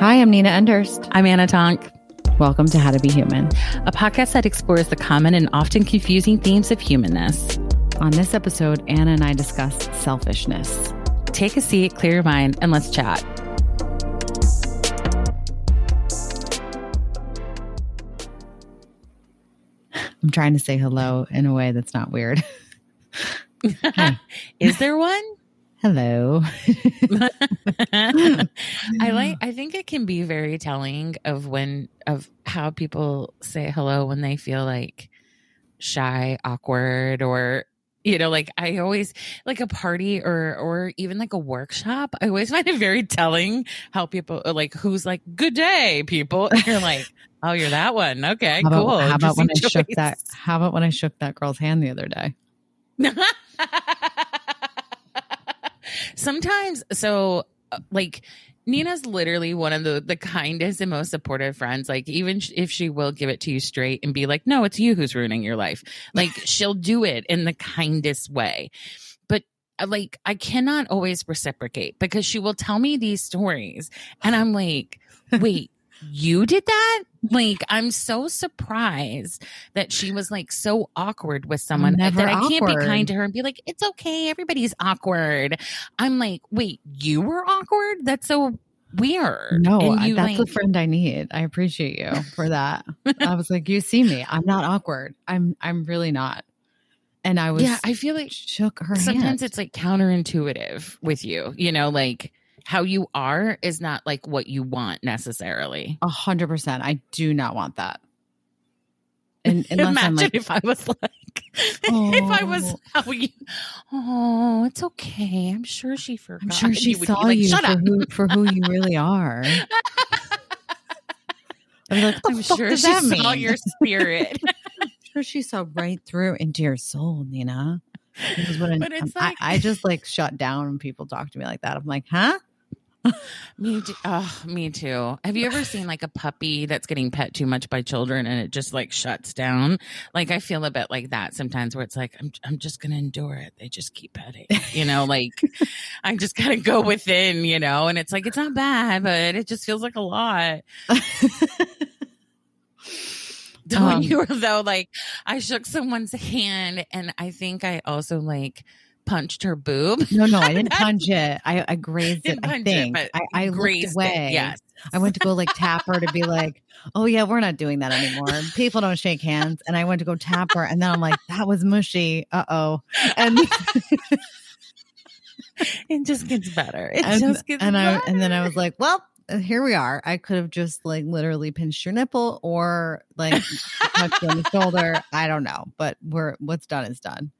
Hi, I'm Nina Enderst. I'm Anna Tonk. Welcome to How to Be Human, a podcast that explores the common and often confusing themes of humanness. On this episode, Anna and I discuss selfishness. Take a seat, clear your mind, and let's chat. I'm trying to say hello in a way that's not weird. Is there one? Hello. I like I think it can be very telling of when of how people say hello when they feel like shy, awkward or you know like I always like a party or or even like a workshop, I always find it very telling how people like who's like good day people and you're like oh you're that one. Okay, how about, cool. How about when choice. I shook that how about when I shook that girl's hand the other day? Sometimes, so uh, like Nina's literally one of the the kindest and most supportive friends. Like even if she will give it to you straight and be like, "No, it's you who's ruining your life." Like she'll do it in the kindest way. But uh, like I cannot always reciprocate because she will tell me these stories and I'm like, "Wait, you did that? Like, I'm so surprised that she was like so awkward with someone that I awkward. can't be kind to her and be like, it's okay. Everybody's awkward. I'm like, wait, you were awkward? That's so weird. No, that's like, the friend I need. I appreciate you for that. I was like, you see me. I'm not awkward. I'm, I'm really not. And I was, yeah, I feel like shook her. Sometimes hand. it's like counterintuitive with you, you know, like, how you are is not like what you want necessarily. A hundred percent. I do not want that. And imagine like, if I was like, oh, if I was oh. how you, oh, it's okay. I'm sure she forgot. I'm sure she saw like, you for who, for who you really are. I'm like, I'm sure she saw your spirit. I'm sure she saw right through into your soul, Nina. but it's like, I, I just like shut down when people talk to me like that. I'm like, huh? me too. Oh, me too. Have you ever seen like a puppy that's getting pet too much by children and it just like shuts down? Like I feel a bit like that sometimes where it's like I'm I'm just going to endure it. They just keep petting. You know, like I just got to go within, you know, and it's like it's not bad, but it just feels like a lot. Don't um, you though like I shook someone's hand and I think I also like punched her boob. No, no, I didn't punch it. I, I grazed it. I think it, I, I looked away. It, yes. I went to go like tap her to be like, oh yeah, we're not doing that anymore. People don't shake hands. And I went to go tap her, and then I'm like, that was mushy. Uh oh. And it just gets better. It and, just gets and better. I and then I was like, well, here we are. I could have just like literally pinched your nipple or like touched you on the shoulder. I don't know, but we're what's done is done.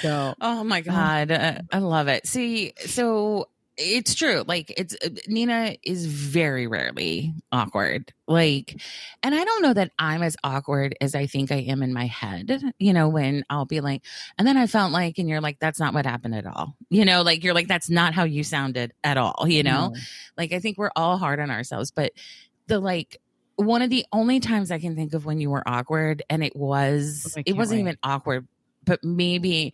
So, oh my God. Uh, I love it. See, so it's true. Like, it's uh, Nina is very rarely awkward. Like, and I don't know that I'm as awkward as I think I am in my head, you know, when I'll be like, and then I felt like, and you're like, that's not what happened at all. You know, like, you're like, that's not how you sounded at all, you know? Mm. Like, I think we're all hard on ourselves, but the like, one of the only times I can think of when you were awkward, and it was, it wasn't wait. even awkward, but maybe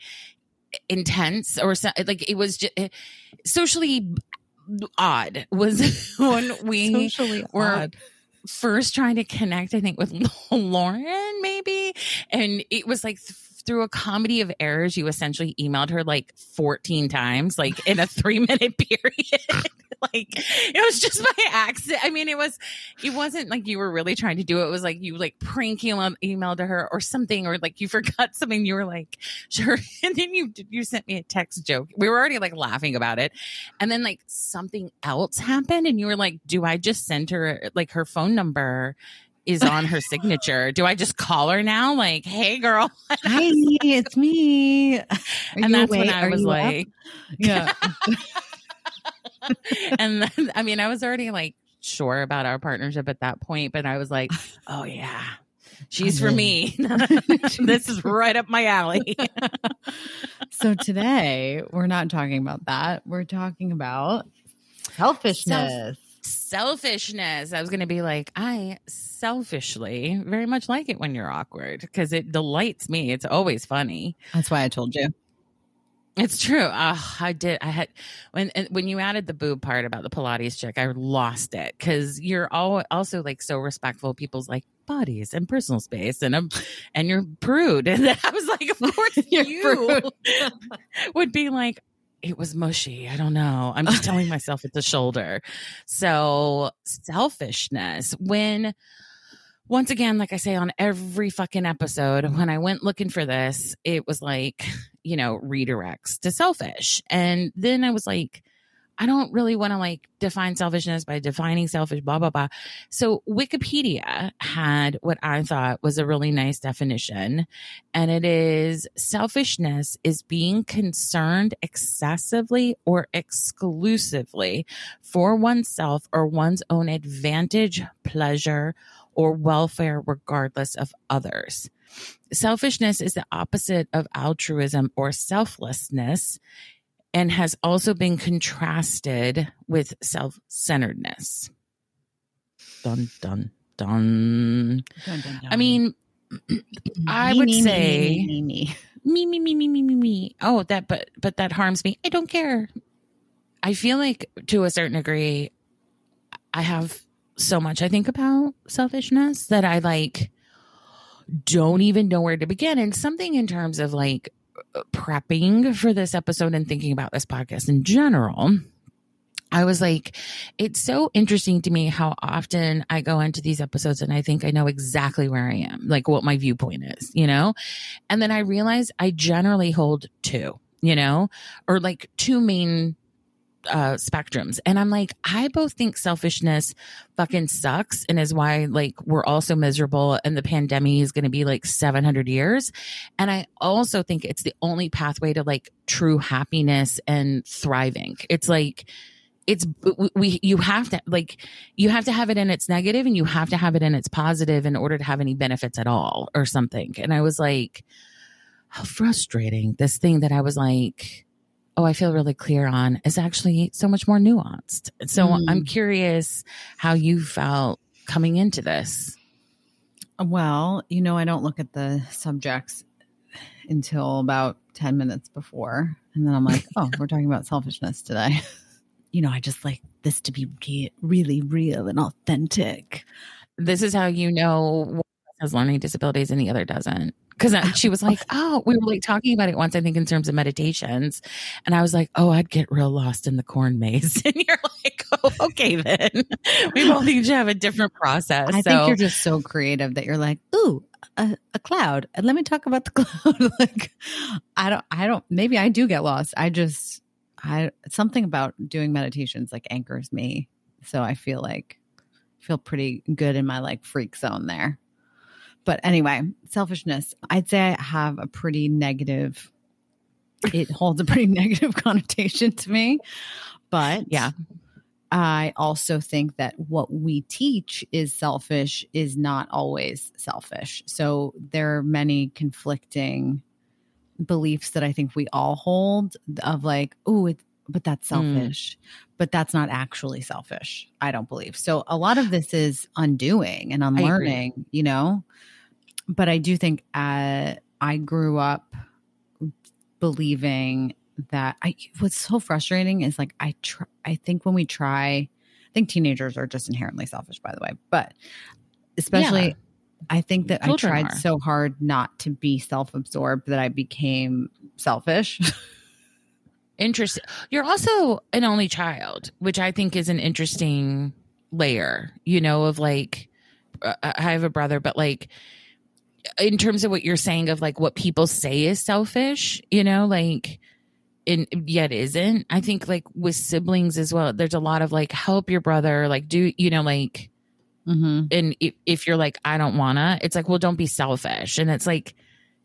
intense or so, like it was just eh, socially odd was when we socially were odd. first trying to connect i think with lauren maybe and it was like th- through a comedy of errors you essentially emailed her like 14 times like in a three minute period like it was just by accident. I mean, it was, it wasn't like you were really trying to do it. It was like you like prank email, email to her or something, or like you forgot something. You were like, sure. And then you, you sent me a text joke. We were already like laughing about it. And then like something else happened. And you were like, do I just send her like her phone number? Is on her signature. Do I just call her now? Like, hey, girl. Hi, it's me. Are and that's awake? when I Are was like, up? yeah. and then, I mean, I was already like sure about our partnership at that point, but I was like, oh yeah, she's for me. this is right up my alley. so today we're not talking about that. We're talking about selfishness. Selfishness. I was going to be like, I selfishly very much like it when you're awkward because it delights me. It's always funny. That's why I told you. It's true. Oh, I did. I had when when you added the boob part about the Pilates chick, I lost it because you're all also like so respectful of people's like bodies and personal space, and um, and you're prude, and I was like, of course you would be like, it was mushy. I don't know. I'm just telling myself it's a shoulder. So selfishness when once again, like I say on every fucking episode, when I went looking for this, it was like, you know, redirects to selfish. And then I was like, I don't really want to like define selfishness by defining selfish, blah, blah, blah. So Wikipedia had what I thought was a really nice definition. And it is selfishness is being concerned excessively or exclusively for oneself or one's own advantage, pleasure, or welfare regardless of others. Selfishness is the opposite of altruism or selflessness and has also been contrasted with self centeredness. Dun, dun, dun. dun, dun. I mean, I would me, say me, me, me, me, me, me, me, me, me, me. Oh, that, but, but that harms me. I don't care. I feel like to a certain degree, I have so much I think about selfishness that I like don't even know where to begin. And something in terms of like prepping for this episode and thinking about this podcast in general. I was like, it's so interesting to me how often I go into these episodes and I think I know exactly where I am, like what my viewpoint is, you know? And then I realize I generally hold two, you know, or like two main uh spectrums. And i'm like i both think selfishness fucking sucks and is why like we're all so miserable and the pandemic is going to be like 700 years. And i also think it's the only pathway to like true happiness and thriving. It's like it's we you have to like you have to have it in its negative and you have to have it in its positive in order to have any benefits at all or something. And i was like how frustrating. This thing that i was like oh, I feel really clear on is actually so much more nuanced. So mm. I'm curious how you felt coming into this. Well, you know, I don't look at the subjects until about 10 minutes before. And then I'm like, oh, we're talking about selfishness today. you know, I just like this to be really real and authentic. This is how you know has learning disabilities and the other doesn't because she was oh. like, "Oh, we were like talking about it once. I think in terms of meditations, and I was like, "Oh, I'd get real lost in the corn maze." And you're like, "Oh, okay, then we both need to have a different process." I so. think you're just so creative that you're like, "Ooh, a, a cloud," and let me talk about the cloud. like, I don't, I don't. Maybe I do get lost. I just, I something about doing meditations like anchors me, so I feel like feel pretty good in my like freak zone there. But anyway, selfishness, I'd say I have a pretty negative, it holds a pretty negative connotation to me. But yeah, I also think that what we teach is selfish is not always selfish. So there are many conflicting beliefs that I think we all hold of like, oh, it, but that's hmm. selfish. Mm. But that's not actually selfish. I don't believe. So a lot of this is undoing and unlearning, you know? But I do think uh, I grew up believing that I what's so frustrating is like I try I think when we try I think teenagers are just inherently selfish by the way but especially yeah. I think that Children I tried are. so hard not to be self-absorbed that I became selfish. Interesting. You're also an only child, which I think is an interesting layer, you know, of like uh, I have a brother but like in terms of what you're saying of like what people say is selfish, you know, like and yet isn't. I think like with siblings as well, there's a lot of like help your brother, like do you know, like mm-hmm. and if, if you're like, I don't wanna, it's like, well, don't be selfish. And it's like,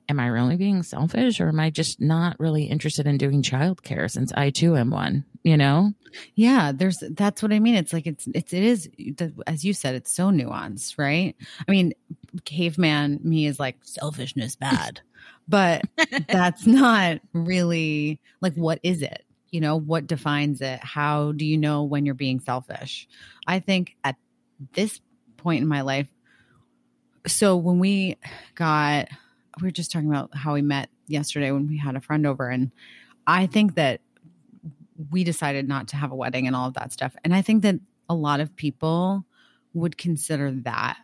am I really being selfish or am I just not really interested in doing childcare since I too am one, you know? Yeah, there's that's what I mean. It's like it's it's it is as you said, it's so nuanced, right? I mean, caveman me is like selfishness bad. but that's not really like what is it? You know, what defines it? How do you know when you're being selfish? I think at this point in my life so when we got we were just talking about how we met yesterday when we had a friend over and I think that we decided not to have a wedding and all of that stuff. And I think that a lot of people would consider that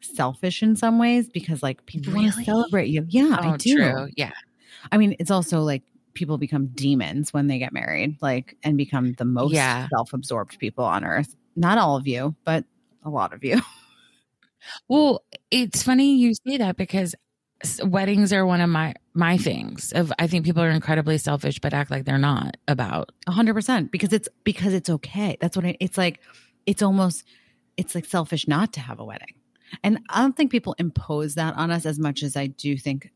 selfish in some ways because like people want to celebrate you. Yeah, I Oh, do. true. Yeah. I mean, it's also like people become demons when they get married, like and become the most Yeah. self-absorbed people on earth. Not all of you, but a lot of you. Well, it's funny you say that because weddings are one of my my things. Of I think people are incredibly selfish, but act like they're not about. A hundred percent because it's because it's okay. That's what I, it's like. It's almost it's like selfish not to have a wedding, and I don't think people impose that on us as much as I do think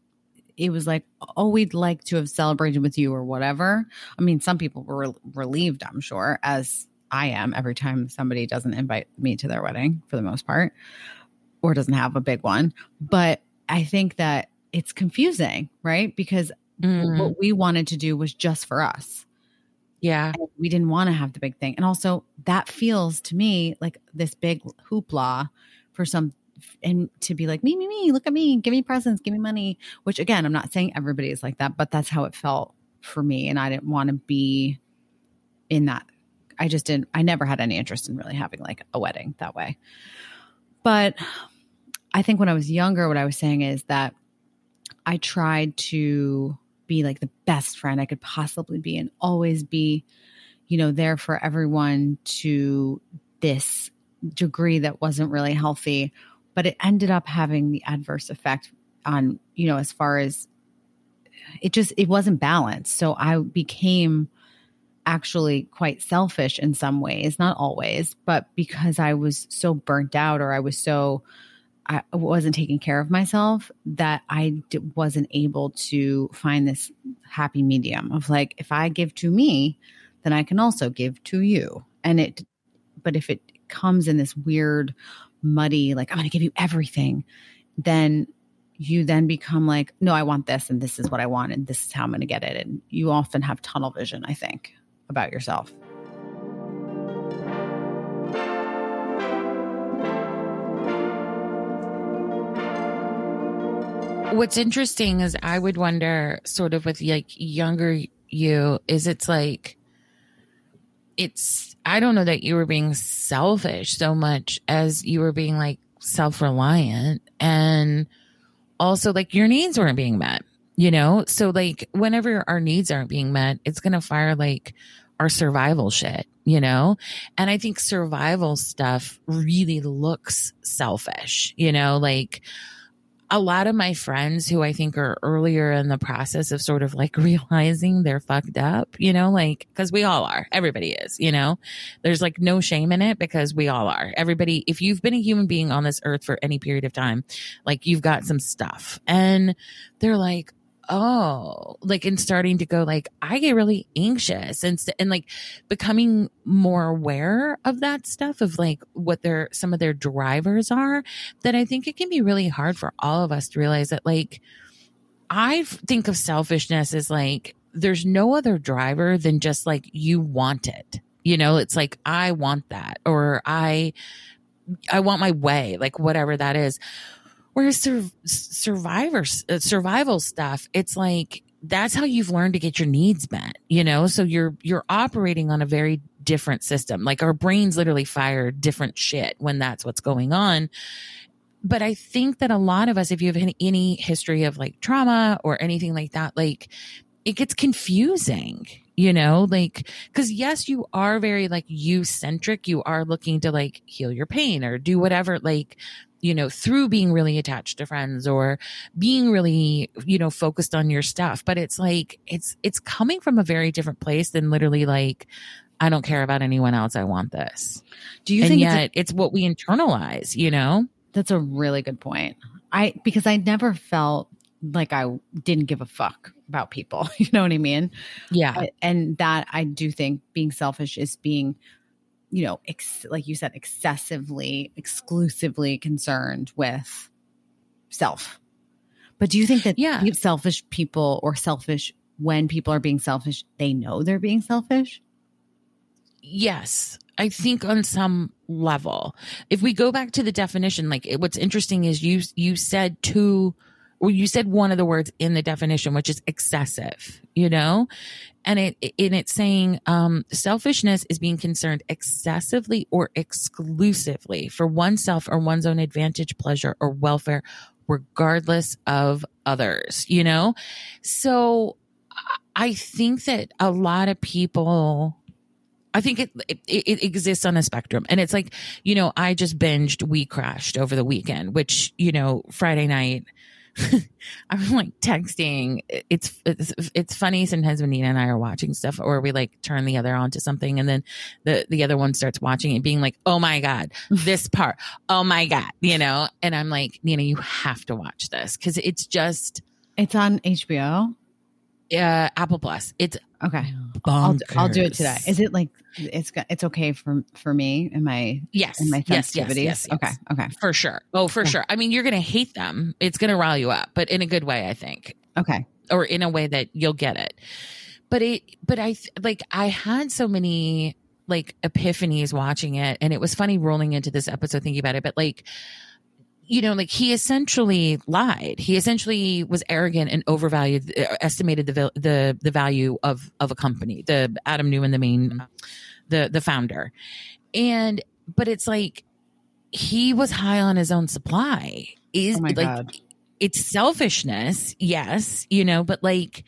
it was like, oh, we'd like to have celebrated with you or whatever. I mean, some people were relieved, I'm sure, as I am every time somebody doesn't invite me to their wedding for the most part, or doesn't have a big one. But I think that it's confusing, right? Because Mm, what we wanted to do was just for us yeah. and we didn't want to have the big thing. And also, that feels to me like this big hoopla for some, and to be like, me, me, me, look at me, give me presents, give me money. Which, again, I'm not saying everybody is like that, but that's how it felt for me. And I didn't want to be in that. I just didn't, I never had any interest in really having like a wedding that way. But I think when I was younger, what I was saying is that I tried to be like the best friend I could possibly be and always be, you know, there for everyone to this degree that wasn't really healthy. But it ended up having the adverse effect on, you know, as far as it just it wasn't balanced. So I became actually quite selfish in some ways, not always, but because I was so burnt out or I was so I wasn't taking care of myself that I d- wasn't able to find this happy medium of like if I give to me, then I can also give to you. And it but if it comes in this weird muddy like I'm going to give you everything, then you then become like no, I want this and this is what I want and this is how I'm going to get it and you often have tunnel vision, I think, about yourself. What's interesting is I would wonder, sort of with like younger you, is it's like, it's, I don't know that you were being selfish so much as you were being like self reliant and also like your needs weren't being met, you know? So, like, whenever our needs aren't being met, it's going to fire like our survival shit, you know? And I think survival stuff really looks selfish, you know? Like, a lot of my friends who I think are earlier in the process of sort of like realizing they're fucked up, you know, like, cause we all are. Everybody is, you know, there's like no shame in it because we all are. Everybody, if you've been a human being on this earth for any period of time, like you've got some stuff and they're like, oh, like, and starting to go like, I get really anxious and, and like becoming more aware of that stuff of like what their, some of their drivers are that I think it can be really hard for all of us to realize that like I think of selfishness as like there's no other driver than just like you want it. You know, it's like I want that or I I want my way, like whatever that is. Whereas sur- survivor uh, survival stuff, it's like that's how you've learned to get your needs met, you know? So you're you're operating on a very different system. Like our brains literally fire different shit when that's what's going on but I think that a lot of us, if you have any, any history of like trauma or anything like that, like it gets confusing, you know, like, cause yes, you are very like you centric. You are looking to like heal your pain or do whatever, like, you know, through being really attached to friends or being really, you know, focused on your stuff. But it's like, it's, it's coming from a very different place than literally like, I don't care about anyone else. I want this. Do you and think it's a- yet it's what we internalize, you know? That's a really good point. I because I never felt like I didn't give a fuck about people. You know what I mean? Yeah. And that I do think being selfish is being, you know, ex- like you said, excessively, exclusively concerned with self. But do you think that Yeah. selfish people or selfish when people are being selfish, they know they're being selfish? Yes, I think on some level. If we go back to the definition, like it, what's interesting is you you said two well, you said one of the words in the definition, which is excessive, you know? And it, in it's saying, um, selfishness is being concerned excessively or exclusively for oneself or one's own advantage, pleasure, or welfare, regardless of others, you know? So I think that a lot of people, I think it, it, it exists on a spectrum, and it's like you know I just binged We Crashed over the weekend, which you know Friday night. I'm like texting. It's, it's it's funny sometimes when Nina and I are watching stuff, or we like turn the other on to something, and then the the other one starts watching it, being like, "Oh my god, this part! Oh my god!" You know, and I'm like, Nina, you have to watch this because it's just It's on HBO. Uh, Apple Plus. It's Okay, I'll, I'll do it today. Is it like it's it's okay for for me and my Yes, and my yes, yes, yes, yes. Okay, okay, For sure. Oh, for Yeah. sure. I mean, you're going to hate them. It's going to rile you up, but in a good way, I think, okay. or in a way that you'll get it. But it, but I, like, I had so many like epiphanies watching it. And it was funny rolling into this episode thinking about it, but like, you know, like he essentially lied. He essentially was arrogant and overvalued, uh, estimated the the the value of of a company. The Adam Neumann, the main, the the founder, and but it's like he was high on his own supply. Is Oh my like God. it's selfishness, yes, you know, but like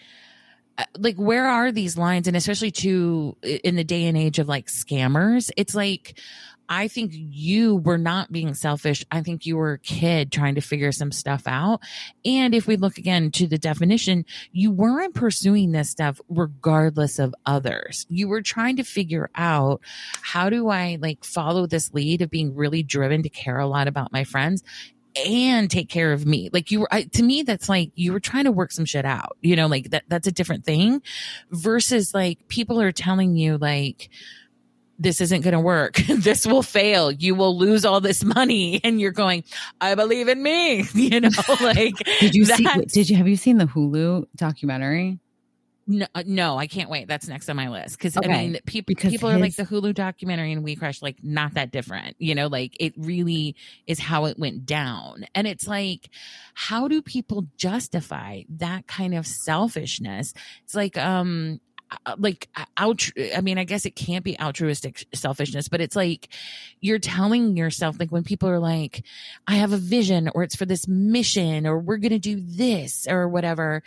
uh, like where are these lines and especially to in the day and age of like scammers it's like i think you were not being selfish. I think you were a kid trying to figure some stuff out. And if we look again to the definition you weren't pursuing this stuff regardless of others. You were trying to figure out how do i like follow this lead of being really driven to care a lot about my friends and take care of me. Like you were, I, to me, that's like you were trying to work some shit out, you know, like that, that's a different thing versus like people are telling you like, this isn't going to work. this will fail. You will lose all this money. And you're going, I believe in me, you know, like, Did you see? Did you have you seen the Hulu documentary? no, uh, no, I can't wait. That's next on my list. Cause Okay, I mean, people, because people are like the Hulu documentary and We Crashed, like not that different, you know, like it really is how it went down. And it's like, how do people justify that kind of selfishness? It's like, um, Uh, like uh, out i mean i guess it can't be altruistic selfishness but it's like you're telling yourself like when people are like i have a vision or it's for this mission or we're going to do this or whatever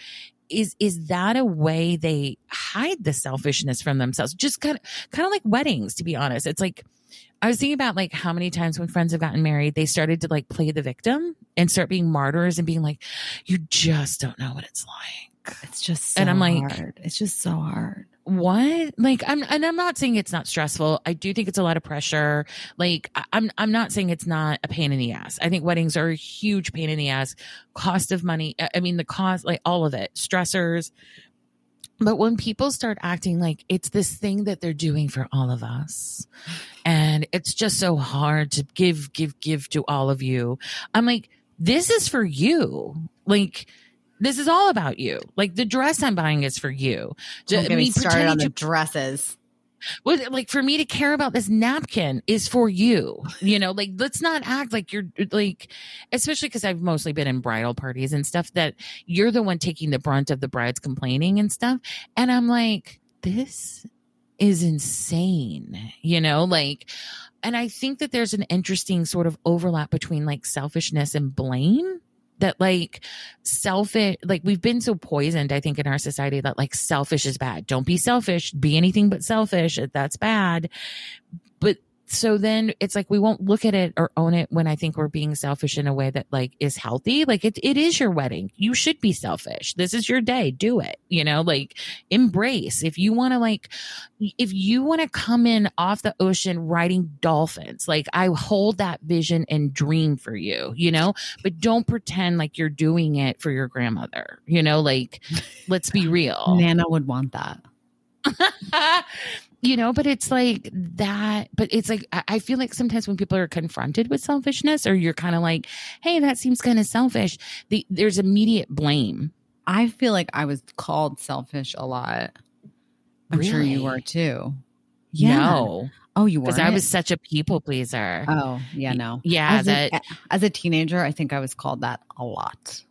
is is that a way they hide the selfishness from themselves? Just kind of kind of like weddings to be honest. It's like i was thinking about like how many times when friends have gotten married they started to like play the victim and start being martyrs and being like you just don't know what it's like It's just so And I'm like- hard. It's just so hard. what? Like i'm and i'm not saying it's not stressful. I do think it's a lot of pressure. Like i'm i'm not saying it's not a pain in the ass. I think weddings are a huge pain in the ass. Cost of money I mean the cost like all of it. Stressors. But when people start acting like it's this thing that they're doing for all of us and it's just so hard to give give give to all of you i'm like this is for you. Like this is all about you like the dress i'm buying is for you Don't me started on the to dresses. well, like for me to care about this napkin is for you, you know, like let's not act like you're like, especially because I've mostly been in bridal parties and stuff that you're the one taking the brunt of the bride's complaining and stuff. And I'm like, this is insane, you know, like, and I think that there's an interesting sort of overlap between like selfishness and blame that like selfish like we've been so poisoned i think in our society that like selfish is bad. Don't be selfish. Be anything but selfish. That's bad. But so then it's like we won't look at it or own it when i think we're being selfish in a way that like is healthy. Like it, it is your wedding. You should be selfish. This is your day. Do it. You know like embrace. If you want to like if you want to come in off the ocean riding dolphins like i hold that vision and dream for you you know? But don't pretend like you're doing it for your grandmother you know? Like let's be real. Nana would want that. you know, but it's like that. But it's like, I feel like sometimes when people are confronted with selfishness, or you're kind of like, hey, that seems kind of selfish, the, there's immediate blame. I feel like I was called selfish a lot. I'm sure you Really? were too. Yeah no, Oh, you were. because I was such a people pleaser. Oh, yeah, no. yeah, As that a, as a teenager, I think I was called that a lot.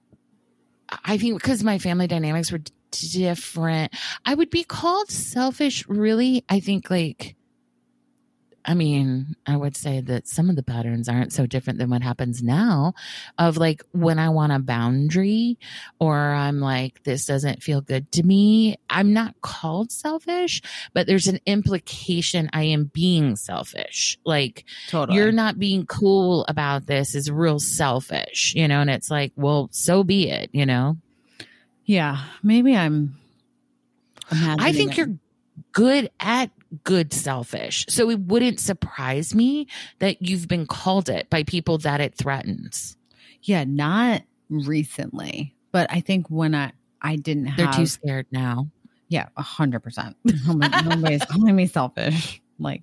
I think because my family dynamics were different, I would be called selfish. Really, I think like I mean, I would say that some of the patterns aren't so different than what happens now of like when I want a boundary or I'm like, this doesn't feel good to me. I'm not called selfish, but there's an implication I am being selfish. Like, Totally. you're not being cool about this is real selfish, you know? And it's like, well, so be it, you know? Yeah. Maybe I'm. I think it. you're good at good selfish. So it wouldn't surprise me that you've been called it by people that it threatens. Yeah, not recently, but I think when I I didn't They're too scared now. yeah, a hundred percent. Nobody's calling me selfish. Like,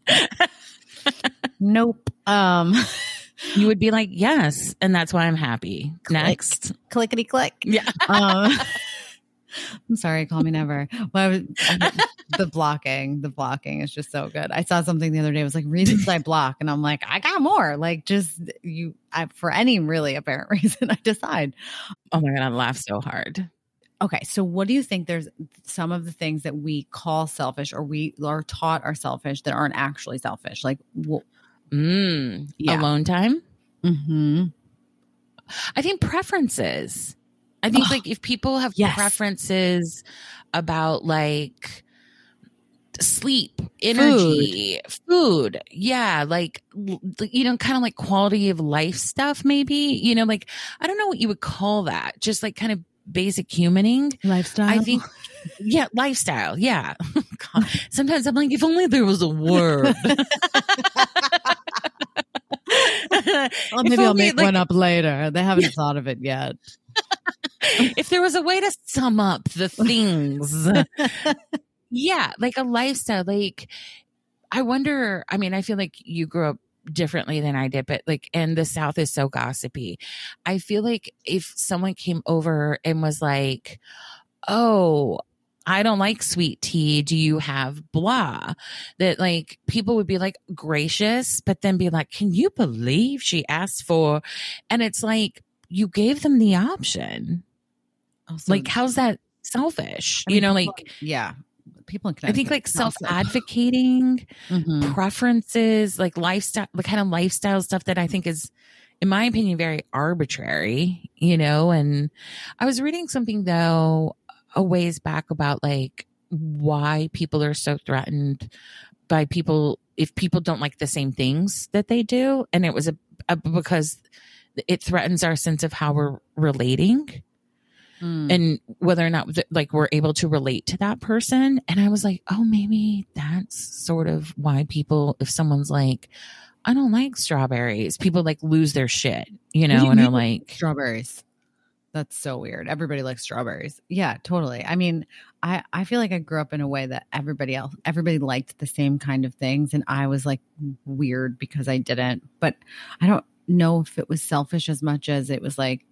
nope. Um, You would be like, yes. And that's why I'm happy. Next. clickety click. Yeah. Um, I'm sorry, call me never. But I was, the blocking, the blocking is just so good. I saw something the other day. It was like reasons I block, and I'm like, I got more. Like just you, I, for any really apparent reason, I decide. Oh my God. I laugh so hard. Okay, so what do you think? There's some of the things that we call selfish, or we are taught are selfish that aren't actually selfish. Like, Mm. Yeah. Alone time. mhm. I think preferences. I think like if people have Yes. preferences about like sleep, energy, food, yeah, like you know, kind of like quality of life stuff, maybe. You know, like I don't know what you would call that. Just like kind of basic humaning. lifestyle. I think, yeah, lifestyle. Yeah. Oh God. Sometimes I'm like, if only there was a word. Well, maybe I'll make like, one up later. They haven't thought of it yet. if there was a way to sum up the things yeah like a lifestyle like i wonder i mean i feel like you grew up differently than i did but like and the south is so gossipy i feel like if someone came over and was like oh I don't like sweet tea. Do you have blah? That like people would be like gracious, but then be like, can you believe she asked for? And it's like, you gave them the option. Also, Like, how's that selfish? I mean, you know, people- like, yeah, people in I think like self advocating, Mhm. preferences, like lifestyle, the kind of lifestyle stuff that I think is, in my opinion, very arbitrary, you know? And I was reading something though, a ways back about like why people are so threatened by people if people don't like the same things that they do. And it was a, a because it threatens our sense of how we're relating Mm. and whether or not like we're able to relate to that person and i was like oh maybe that's sort of why people if someone's like i don't like strawberries people like lose their shit you know You- and are like strawberries. That's so weird. Everybody likes strawberries. Yeah, totally. I mean, I I feel like I grew up in a way that everybody else everybody liked the same kind of things and I was like weird because I didn't. But I don't know if it was selfish as much as it was like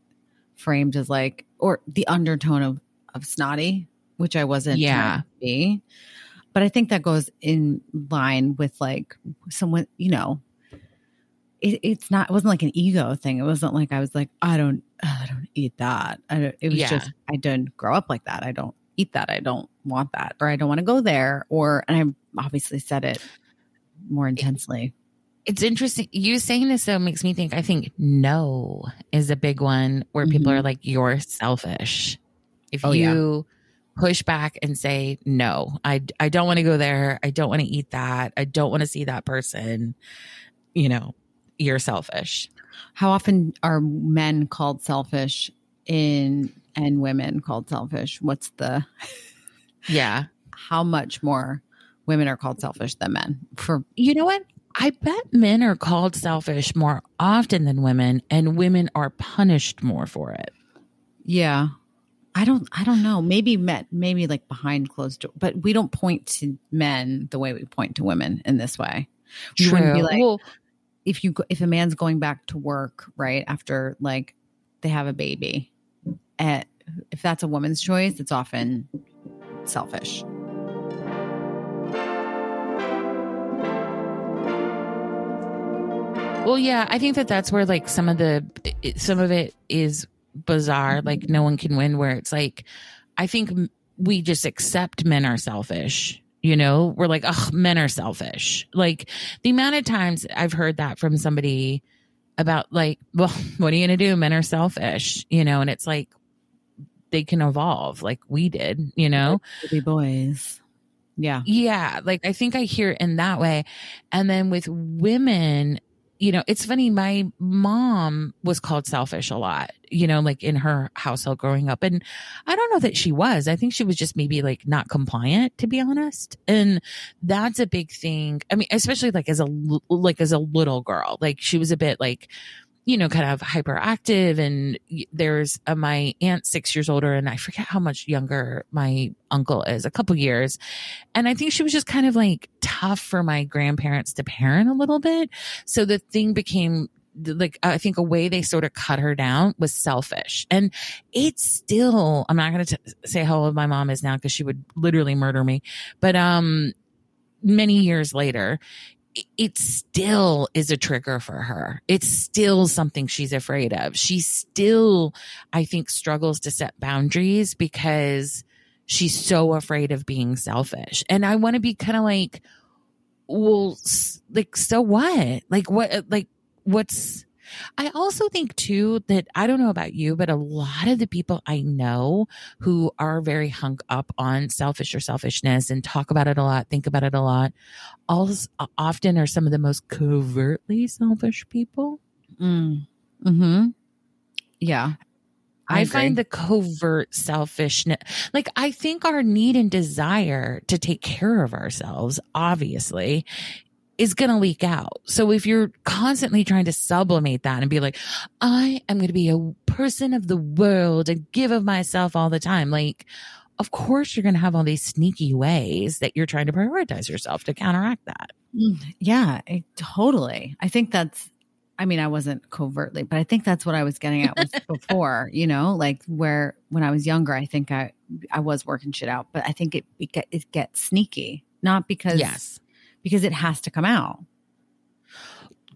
framed as like or the undertone of of snotty, which I wasn't Yeah. be. But I think that goes in line with like someone, you know, it, it's not it wasn't like an ego thing it wasn't like i was like i don't i don't eat that I don't, it was Yeah. just i didn't grow up like that i don't eat that i don't want that or i don't want to go there or and i obviously said it more intensely it's interesting. You saying this though makes me think i think no is a big one where people Mhm. are like you're selfish. If Oh, yeah. you push back and say no i i don't want to go there. I don't want to eat that. I don't want to see that person you know you're selfish. How often are men called selfish in and women called selfish? What's the yeah. How much more women are called selfish than men for you know what i bet men are called selfish more often than women and women are punished more for it Yeah. I don't I don't know. Maybe met maybe like behind closed door, but we don't point to men the way we point to women in this way. You wouldn't be like well if you if a man's going back to work, right, after like they have a baby. eh, if that's a woman's choice, it's often selfish. Well, yeah, I think that that's where like some of the some of it is bizarre, like no one can win, where it's like, I think we just accept men are selfish. You know, we're like, oh, men are selfish. Like the amount of times I've heard that from somebody about, like, well, what are you going to do? Men are selfish, you know, and it's like they can evolve like we did, you know? Baby boys. Yeah. Yeah. Like I think I hear it in that way. And then with women, you know, it's funny. My mom was called selfish a lot, you know, like in her household growing up. And I don't know that she was. I think she was just maybe like not compliant, to be honest. And that's a big thing. I mean, especially like as a, like as a little girl, like she was a bit like, you know, kind of hyperactive. And there's a, my aunt six years older, and I forget how much younger my uncle is, a couple years. And I think she was just kind of like tough for my grandparents to parent a little bit. So the thing became like I think a way they sort of cut her down was selfish. And it's still I'm not going to say how old my mom is now because she would literally murder me. But um many years later, it still is a trigger for her. It's still something she's afraid of. She still, I think, struggles to set boundaries because she's so afraid of being selfish. And I want to be kind of like, well, like, so what? Like, what, like, what's, I also think too that I don't know about you, but a lot of the people I know who are very hung up on selfish or selfishness and talk about it a lot, think about it a lot, also often are some of the most covertly selfish people. Mm. Hmm. Yeah. I, I find the covert selfishness, like I think our need and desire to take care of ourselves, obviously, is going to leak out. So if you're constantly trying to sublimate that and be like, I am going to be a person of the world and give of myself all the time, like, of course you're going to have all these sneaky ways that you're trying to prioritize yourself to counteract that. Mm, yeah, I, totally. I think that's, I mean, I wasn't covertly, but I think that's what I was getting at before, you know, like where when I was younger, I think I, I was working shit out, but I think it, it, get, it gets sneaky, not because yes because it has to come out.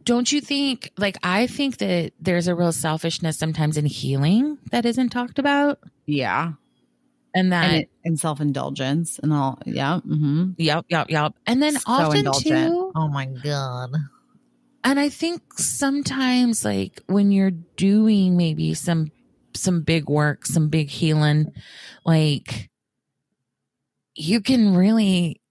Don't you think, like, I think that there's a real selfishness sometimes in healing that isn't talked about? Yeah. And that, and, and self indulgence and all. Yeah. Mm-hmm. Yep. Yep. Yep. And then so often, indulgent. too. Oh my God. And I think sometimes, like, when you're doing maybe some, some big work, some big healing, like, you can really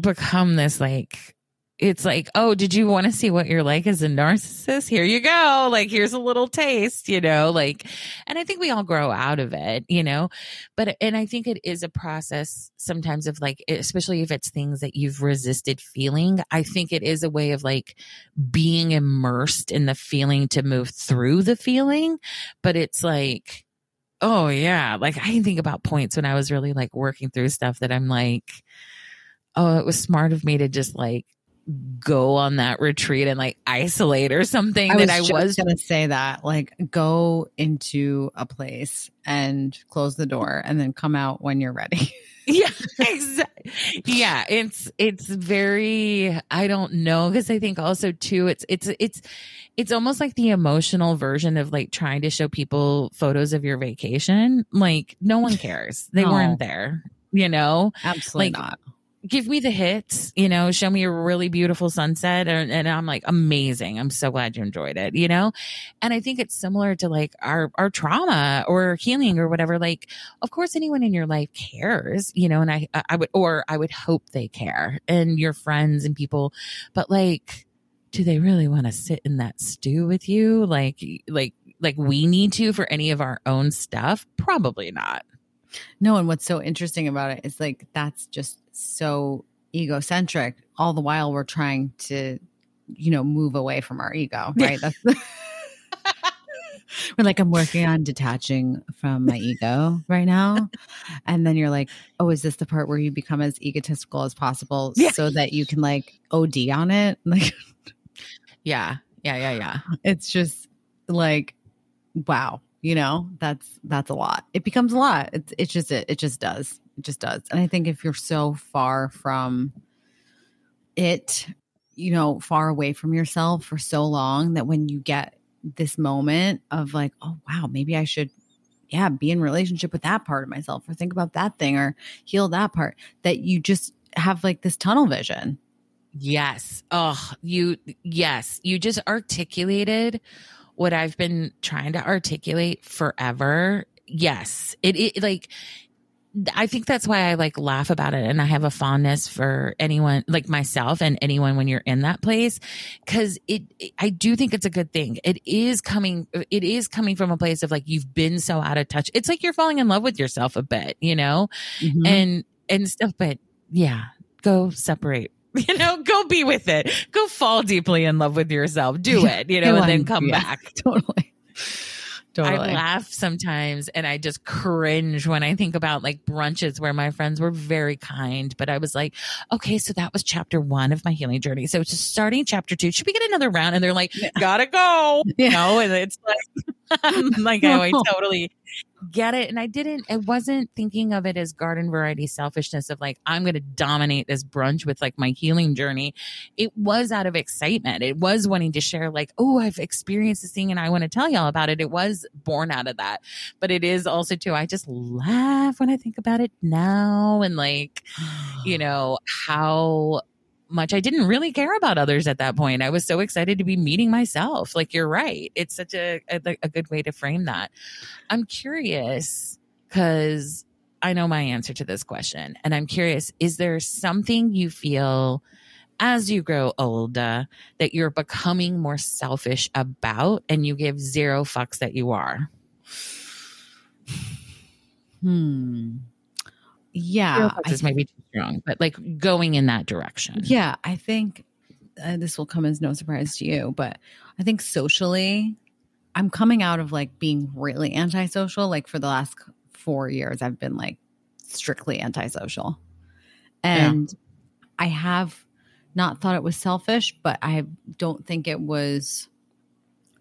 become this like it's like, oh, did you want to see what you're like as a narcissist? Here you go. Like, here's a little taste, you know, like, and I think we all grow out of it, you know, but, and I think it is a process sometimes of like, especially if it's things that you've resisted feeling. I think it is a way of like being immersed in the feeling to move through the feeling. But it's like, oh, yeah. Like, I think about points when I was really like working through stuff that I'm like, oh, it was smart of me to just like go on that retreat and like isolate or something I that I was going to say that like go into a place and close the door and then come out when you're ready. yeah, exactly. Yeah, it's it's very I don't know because I think also too it's it's it's it's almost like the emotional version of like trying to show people photos of your vacation. Like no one cares. They no. weren't there, you know? Absolutely like, not give me the hits, you know, show me a really beautiful sunset. And, and, I'm like, amazing. I'm so glad you enjoyed it, you know? And I think it's similar to like our, our trauma or healing or whatever. Like, of course, anyone in your life cares, you know, and I, I would, or I would hope they care and your friends and people, but like, do they really want to sit in that stew with you? Like, like, like we need to for any of our own stuff? Probably not. No, and what's so interesting about it is like that's just so egocentric. All the while we're trying to, you know, move away from our ego, right? That's we're like, I'm working on detaching from my ego right now. And then you're like, oh, is this the part where you become as egotistical as possible yeah. so that you can like OD on it? Like, yeah, yeah, yeah, yeah. It's just like, wow you know that's that's a lot. It becomes a lot. It's it just it, it just does. It just does. And i think if you're so far from it you know far away from yourself for so long that when you get this moment of like, oh wow, maybe I should yeah, be in relationship with that part of myself or think about that thing or heal that part that you just have like this tunnel vision. Yes. Oh, you yes, you just articulated what I've been trying to articulate forever. Yes. It, it like I think that's why I like laugh about it and I have a fondness for anyone like myself and anyone when you're in that place cuz it, it, I do think it's a good thing. It is coming it is coming from a place of like you've been so out of touch. It's like you're falling in love with yourself a bit, you know? Mm-hmm. And and stuff but yeah, go separate you know, go be with it. Go fall deeply in love with yourself. Do it, you know, and then come yeah, back. Totally. Totally. I laugh sometimes and I just cringe when I think about like brunches where my friends were very kind, but I was like, okay, so that was chapter one of my healing journey. So it's just starting chapter two. Should we get another round? And they're like, yeah. gotta go. Yeah. You know, and it's like, like oh, I totally get it. And I didn't, I wasn't thinking of it as garden variety selfishness of like, I'm going to dominate this brunch with like my healing journey. It was out of excitement. It was wanting to share, like, oh, I've experienced this thing and I want to tell y'all about it. It was born out of that. But it is also too, I just laugh when I think about it now and like, you know, how much I didn't really care about others at that point. I was so excited to be meeting myself. Like you're right. It's such a, a, a good way to frame that. I'm curious because I know my answer to this question. And I'm curious, is there something you feel as you grow older that you're becoming more selfish about and you give zero fucks that you are? Hmm. Yeah. This might be too strong, but like going in that direction. Yeah. I think uh, this will come as no surprise to you, but I think socially, I'm coming out of like being really antisocial. Like for the last four years, I've been like strictly antisocial. And yeah. I have not thought it was selfish, but I don't think it was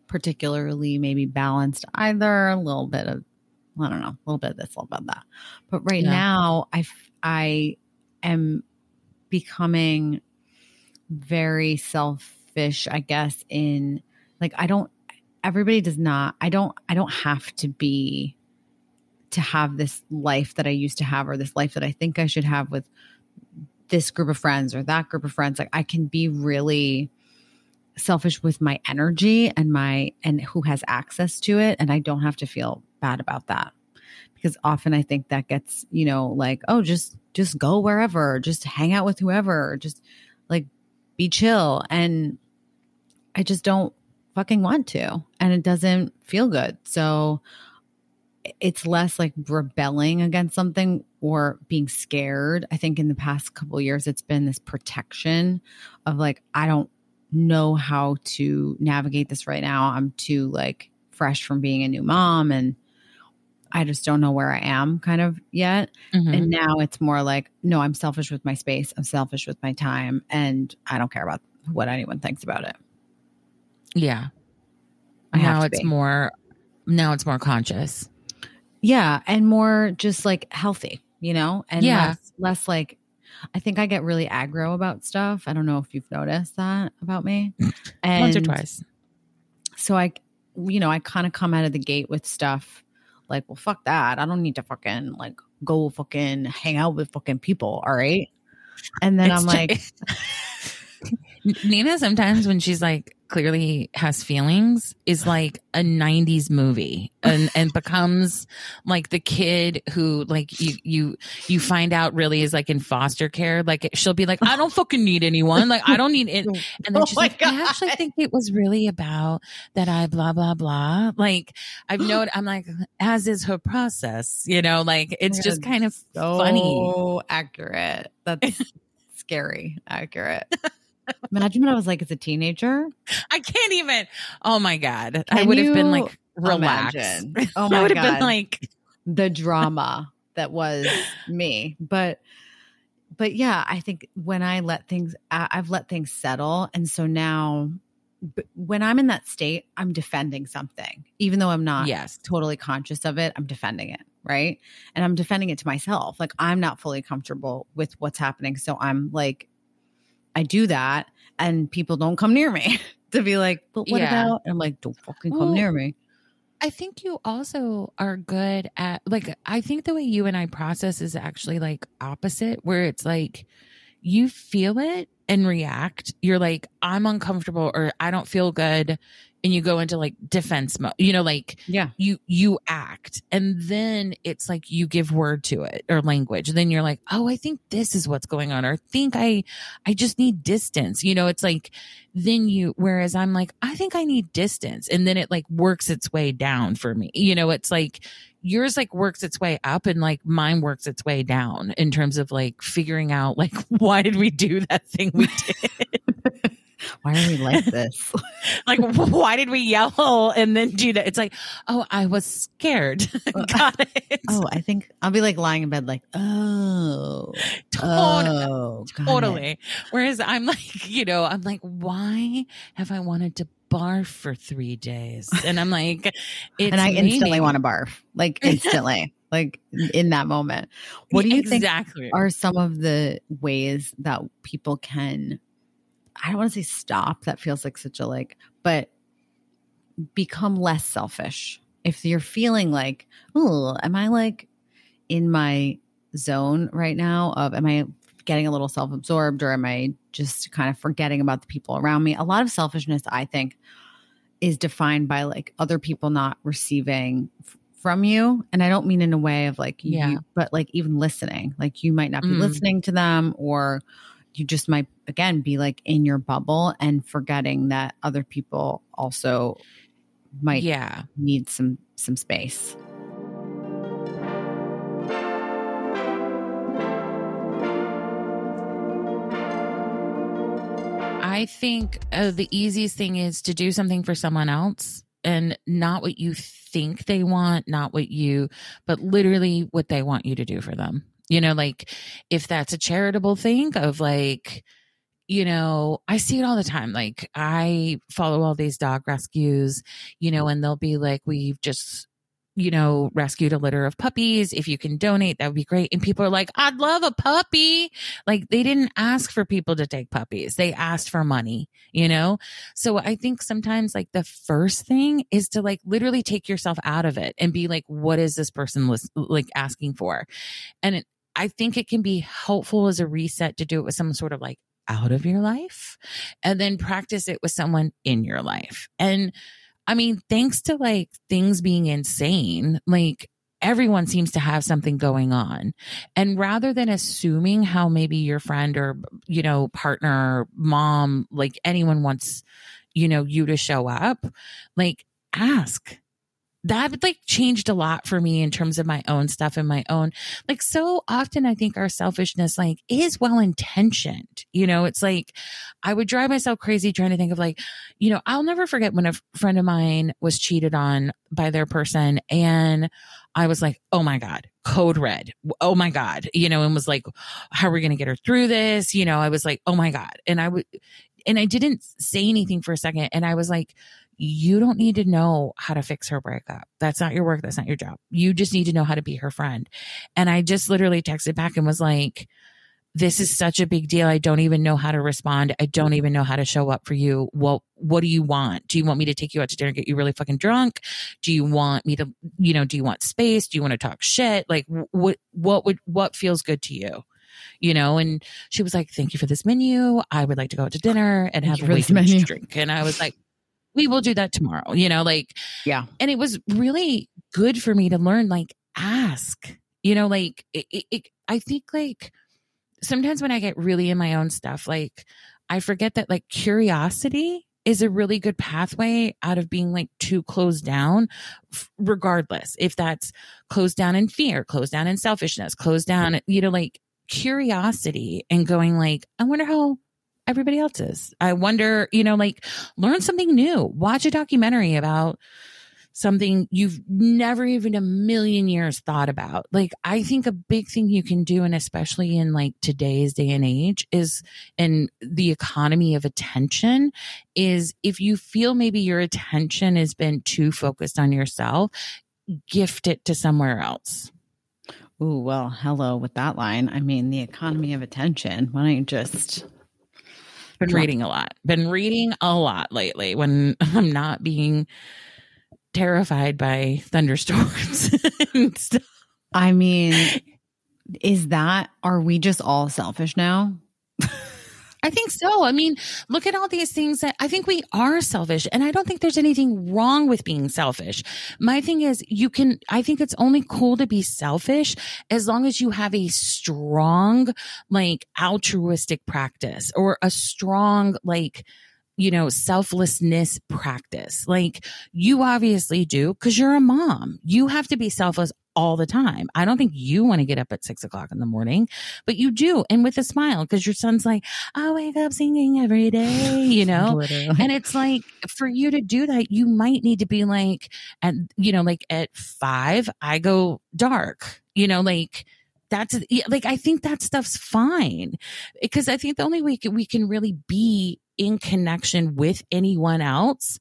particularly maybe balanced either. A little bit of I don't know, a little bit of this, a little bit of that. But right yeah. now, I I am becoming very selfish, I guess. In like, I don't. Everybody does not. I don't. I don't have to be to have this life that I used to have, or this life that I think I should have with this group of friends or that group of friends. Like, I can be really selfish with my energy and my and who has access to it and I don't have to feel bad about that because often I think that gets, you know, like, oh, just just go wherever, just hang out with whoever, just like be chill and I just don't fucking want to and it doesn't feel good. So it's less like rebelling against something or being scared. I think in the past couple years it's been this protection of like I don't know how to navigate this right now. I'm too like fresh from being a new mom and I just don't know where I am kind of yet. Mm-hmm. And now it's more like, no, I'm selfish with my space. I'm selfish with my time and I don't care about what anyone thinks about it. Yeah. I now it's be. more now it's more conscious. Yeah, and more just like healthy, you know? And yeah. less, less like I think I get really aggro about stuff. I don't know if you've noticed that about me. And Once or twice. So I, you know, I kind of come out of the gate with stuff like, well, fuck that. I don't need to fucking like go fucking hang out with fucking people. All right. And then it's I'm like, Nina, sometimes when she's like, clearly has feelings is like a 90s movie and and becomes like the kid who like you you you find out really is like in foster care. Like she'll be like I don't fucking need anyone. Like I don't need it. And then oh she's like God. I actually think it was really about that I blah blah blah. Like I've known I'm like as is her process you know? Like it's just kind of so funny. accurate. That's scary accurate Imagine what I was like as a teenager. I can't even. Oh my god, Can I would have been like relaxed. Imagine? Oh my god. I would have been like the drama that was me. But but yeah, I think when I let things, I've let things settle, and so now when I'm in that state, I'm defending something, even though I'm not yes. totally conscious of it. I'm defending it, right? And I'm defending it to myself. Like I'm not fully comfortable with what's happening, so I'm like I do that and people don't come near me to be like, but what Yeah. about? And I'm like, don't fucking come Well, near me. I think you also are good at like I think the way you and I process is actually like opposite where it's like you feel it and react. You're like I'm uncomfortable or I don't feel good and you go into like defense mode. You know like Yeah. you you act and then it's like you give word to it or language. and then you're like, "Oh, I think this is what's going on or I think I I just need distance." You know, it's like then you whereas i'm like i think i need distance and then it like works its way down for me you know it's like yours like works its way up and like mine works its way down in terms of like figuring out like why did we do that thing we did Why are we like this? like why did we yell and then do that? It's like oh i was scared. Got it. oh, I think I'll be like lying in bed, like, oh, totally. oh, it. totally. Whereas i'm like you know i'm like why have i wanted to barf for three days? And i'm like it's and I instantly want to barf, like instantly, like in that moment. What do you think exactly. are some of the ways that people can i don't want to say stop that feels like such a like but become less selfish if you're feeling like oh am i like in my zone right now of am i getting a little self-absorbed or am i just kind of forgetting about the people around me a lot of selfishness i think is defined by like other people not receiving f- from you and i don't mean in a way of like you, Yeah. but like even listening like you might not be Mm. listening to them or you just might again be like in your bubble and forgetting that other people also might yeah need some some space I think uh, the easiest thing is to do something for someone else and not what you think they want, not what you, but literally what they want you to do for them. You know, like if that's a charitable thing of like, you know, I see it all the time. Like I follow all these dog rescues, you know, and they'll be like, we've just, you know, rescued a litter of puppies. If you can donate, that would be great. And people are like, I'd love a puppy. Like they didn't ask for people to take puppies. They asked for money, you know? So I think sometimes like the first thing is to like literally take yourself out of it and be like, what is this person like asking for? And it, I think it can be helpful as a reset to do it with some sort of like out of your life and then practice it with someone in your life. And I mean, thanks to like things being insane, like everyone seems to have something going on. And rather than assuming how maybe your friend or, you know, partner, mom, like anyone wants, you know, you to show up, like ask. That like changed a lot for me in terms of my own stuff and my own like so often I think our selfishness like is well intentioned. You know, it's like I would drive myself crazy trying to think of like, you know, I'll never forget when a friend of mine was cheated on by their person and I was like, oh my God, code red. Oh my God, you know, and was like, how are we going to get her through this? You know, I was like, oh my God. And I would, and I didn't say anything for a second. And I was like, you don't need to know how to fix her breakup. That's not your work. That's not your job. You just need to know how to be her friend. And I just literally texted back and was like, this is such a big deal. I don't even know how to respond. I don't even know how to show up for you. Well, what do you want? Do you want me to take you out to dinner and get you really fucking drunk? Do you want me to, you know, do you want space? Do you want to talk shit? Like what, what would, what feels good to you? You know, and she was like, thank you for this menu. I would like to go out to dinner and have a really way this too much menu. drink. And I was like, we will do that tomorrow, you know, like, Yeah. and it was really good for me to learn, like, ask, you know, like, it, it, it, I think like sometimes when I get really in my own stuff, like, I forget that like curiosity is a really good pathway out of being like too closed down, regardless if that's closed down in fear, closed down in selfishness, closed down, you know, like curiosity and going like, I wonder how everybody else is. I wonder, you know, like learn something new, watch a documentary about something you've never even a million years thought about. Like, I think a big thing you can do, and especially in like today's day and age, is in the economy of attention, is if you feel maybe your attention has been too focused on yourself, gift it to somewhere else. Ooh, well, hello with that line. I mean, the economy of attention. Why don't you just been reading a lot. Been reading a lot lately when I'm not being terrified by thunderstorms and stuff. I mean, is that, are we just all selfish now? I think so. I mean, look at all these things that I think we are selfish and I don't think there's anything wrong with being selfish. My thing is you can, I think it's only cool to be selfish as long as you have a strong, like altruistic practice or a strong, like, you know, selflessness practice. Like you obviously do because you're a mom. You have to be selfless all the time. I don't think you want to get up at six o'clock in the morning, but you do. And with a smile, because your son's like, I wake up singing every day, you know? and it's like, for you to do that, you might need to be like, at, you know, like at five, I go dark, you know, like, that's like I think that stuff's fine because I think the only way we can really be in connection with anyone else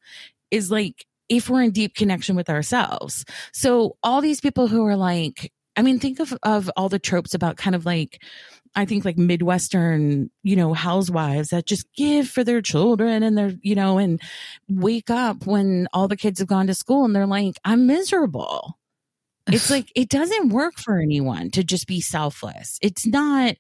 is like if we're in deep connection with ourselves. So all these people who are like, I mean, think of, of all the tropes about kind of like, I think like Midwestern, you know, housewives that just give for their children and they're, you know, and wake up when all the kids have gone to school and they're like, I'm miserable. It's like, it doesn't work for anyone to just be selfless. It's not,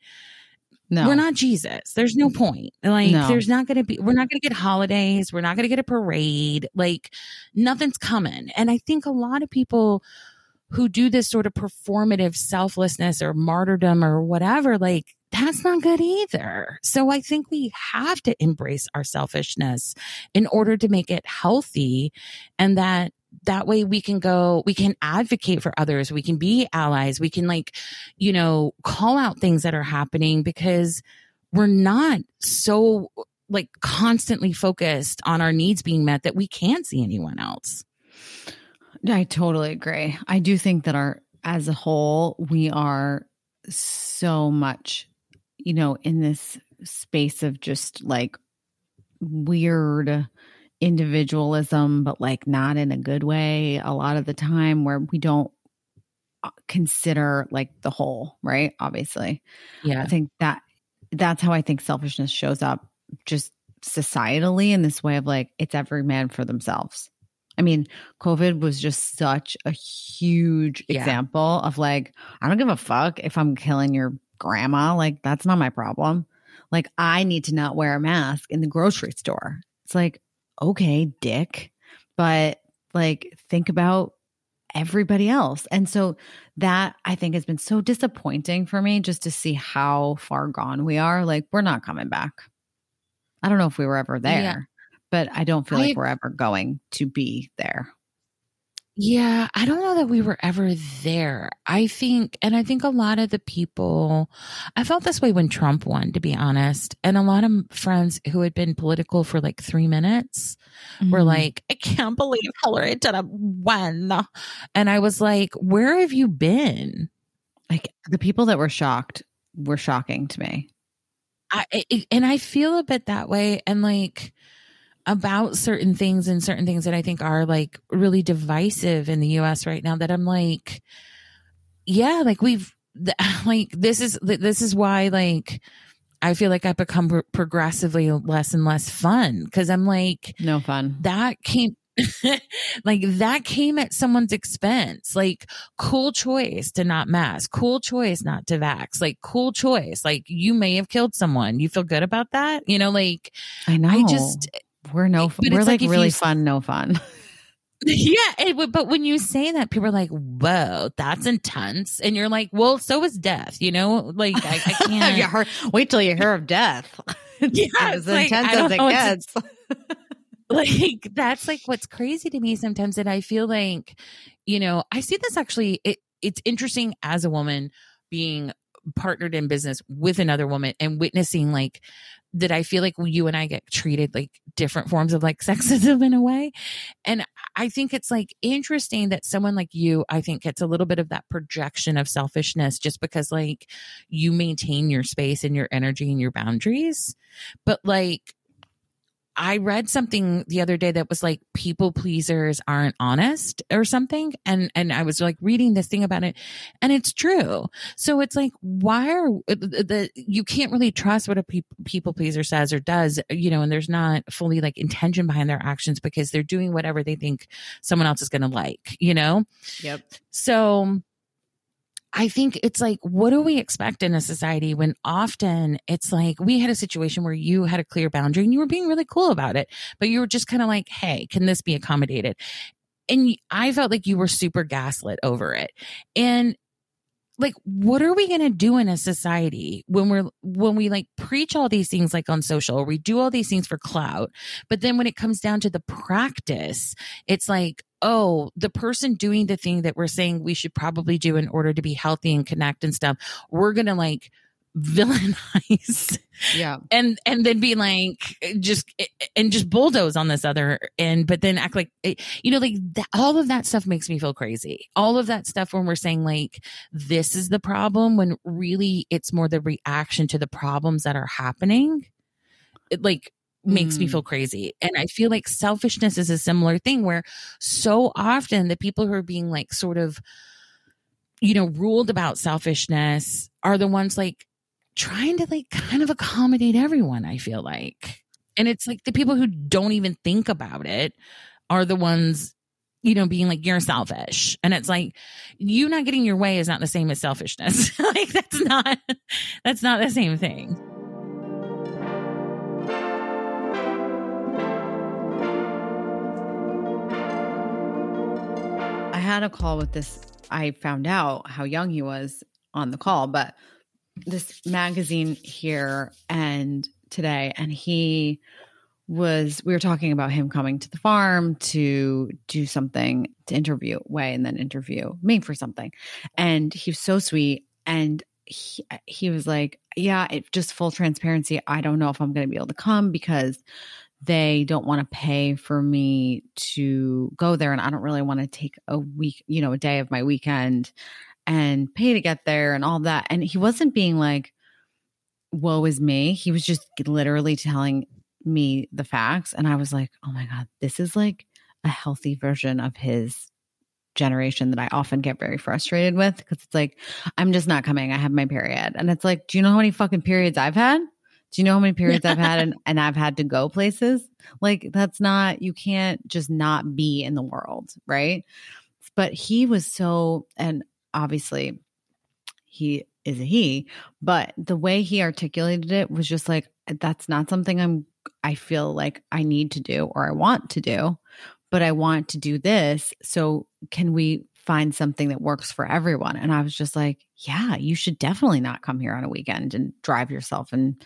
no. We're not Jesus. There's no point. Like, no. there's not going to be, we're not going to get holidays. We're not going to get a parade. Like, nothing's coming. And I think a lot of people who do this sort of performative selflessness or martyrdom or whatever, like, that's not good either. So I think we have to embrace our selfishness in order to make it healthy and that that way we can go, we can advocate for others. We can be allies. We can like, you know, call out things that are happening because we're not so like constantly focused on our needs being met that we can't see anyone else. I totally agree. I do think that our, as a whole, we are so much, you know, in this space of just like weird, individualism, but like not in a good way a lot of the time where we don't uh, consider like the whole, right? Obviously. Yeah. I think that that's how I think selfishness shows up just societally in this way of like it's every man for themselves. I mean, COVID was just such a huge yeah. example of like, I don't give a fuck if I'm killing your grandma. Like, that's not my problem. Like, I need to not wear a mask in the grocery store. It's like, okay, dick, but like think about everybody else. And so that I think has been so disappointing for me just to see how far gone we are. Like we're not coming back. I don't know if we were ever there, yeah. but I don't feel I, like we're ever going to be there. Yeah, I don't know that we were ever there. I think, and I think a lot of the people, I felt this way when Trump won, to be honest. And a lot of friends who had been political for like three minutes mm-hmm. were like, I can't believe Hillary didn't win. And I was like, where have you been? Like the people that were shocked were shocking to me. I, and I feel a bit that way. And like, about certain things and certain things that I think are like really divisive in the US right now that I'm like, yeah, like we've, like, this is, this is why, like, I feel like I've become progressively less and less fun because I'm like, no fun. That came, like that came at someone's expense. Like cool choice to not mask, cool choice not to vax, like cool choice. Like you may have killed someone. You feel good about that? You know, like I know. I just we're no, but we're like, like really you, fun, no fun. yeah, it, but when you say that, people are like, "Whoa, that's intense," and you're like, "Well, so is death." You know, like I, I can't. you heard, wait till you hear of death. yeah, as like, intense as it gets. like that's like what's crazy to me sometimes, and I feel like, you know, I see this actually. It, it's interesting as a woman being partnered in business with another woman and witnessing like that I feel like you and I get treated like different forms of like sexism in a way. And I think it's like interesting that someone like you, I think gets a little bit of that projection of selfishness just because like you maintain your space and your energy and your boundaries. But like, I read something the other day that was like people pleasers aren't honest or something. And, and I was like reading this thing about it and it's true. So it's like, why are uh, the, the you can't really trust what a pe- people pleaser says or does, you know, and there's not fully like intention behind their actions because they're doing whatever they think someone else is going to like, you know? Yep. So, I think it's like, what do we expect in a society when often it's like we had a situation where you had a clear boundary and you were being really cool about it, but you were just kind of like, hey, can this be accommodated? And I felt like you were super gaslit over it. And like what are we going to do in a society when we're when we like preach all these things like on social we do all these things for clout but then when it comes down to the practice it's like oh, the person doing the thing that we're saying we should probably do in order to be healthy and connect and stuff, we're going to like villainize yeah and and then be like just and just bulldoze on this other end but then act like you know like that, all of that stuff makes me feel crazy all of that stuff when we're saying like this is the problem when really it's more the reaction to the problems that are happening it, like makes mm. me feel crazy. And I feel like selfishness is a similar thing where so often the people who are being like sort of, you know, ruled about selfishness are the ones like trying to like kind of accommodate everyone, I feel like. And it's like the people who don't even think about it are the ones you know, being like, you're selfish. And it's like, you not getting your way is not the same as selfishness. like, that's not, that's not the same thing. I had a call with this. I found out how young he was on the call, but this magazine here and today, and he was we were talking about him coming to the farm to do something to interview way and then interview me for something. And he was so sweet. And he, he was like, Yeah, it just full transparency. I don't know if I'm going to be able to come because they don't want to pay for me to go there and I don't really want to take a week, you know, a day of my weekend and pay to get there and all that. And he wasn't being like, woe is me. He was just literally telling me the facts. And I was like, oh my God, this is like a healthy version of his generation that I often get very frustrated with because it's like, I'm just not coming. I have my period. And it's like, do you know how many fucking periods I've had? Do you know how many periods I've had and, and I've had to go places? Like, that's not, you can't just not be in the world, right? But he was so, and obviously he is a he, but the way he articulated it was just like, that's not something I'm, I feel like I need to do or I want to do, but I want to do this. So can we find something that works for everyone? And I was just like, yeah, you should definitely not come here on a weekend and drive yourself and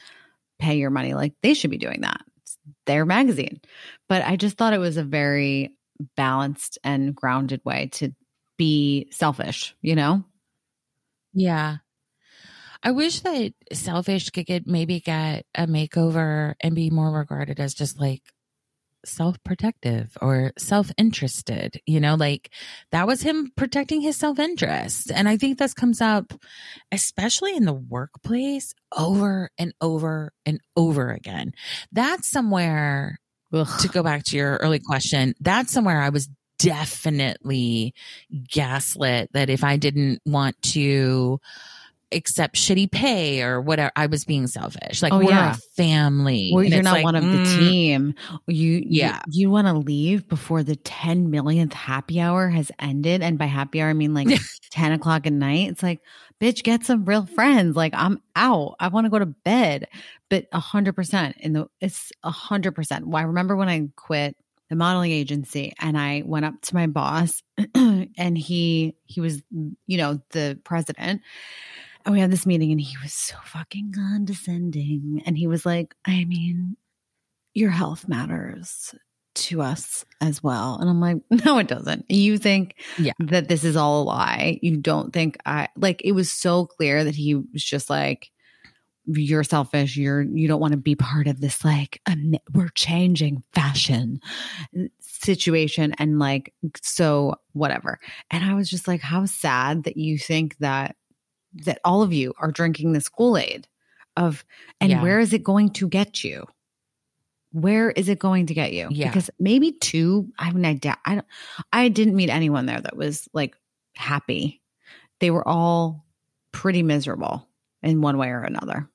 pay your money like they should be doing that. It's their magazine. But I just thought it was a very balanced and grounded way to be selfish, you know? Yeah. I wish that selfish could get maybe get a makeover and be more regarded as just like self protective or self interested. You know, like that was him protecting his self interest. And I think this comes up, especially in the workplace, over and over and over again. That's somewhere Ugh. to go back to your early question. That's somewhere I was definitely gaslit that if I didn't want to accept shitty pay or whatever. I was being selfish. Like oh, we're yeah. a family. Well, you're not like, one of mm, the team. You yeah. You, you want to leave before the 10 millionth happy hour has ended. And by happy hour I mean like 10 o'clock at night. It's like, bitch, get some real friends. Like I'm out. I want to go to bed. But a hundred percent in the it's a hundred percent. I remember when I quit the modeling agency and I went up to my boss and he he was you know the president and we had this meeting and he was so fucking condescending. And he was like, I mean, your health matters to us as well. And I'm like, no, it doesn't. You think yeah. that this is all a lie. You don't think I like it was so clear that he was just like, you're selfish. You're, you don't want to be part of this, like, um, we're changing fashion situation. And like, so whatever. And I was just like, how sad that you think that that all of you are drinking this Kool Aid of, and yeah. where is it going to get you? where is it going to get you? Yeah. Because maybe two, I mean, I, doubt- I, don't- I didn't meet anyone there that was like happy. They were all pretty miserable in one way or another.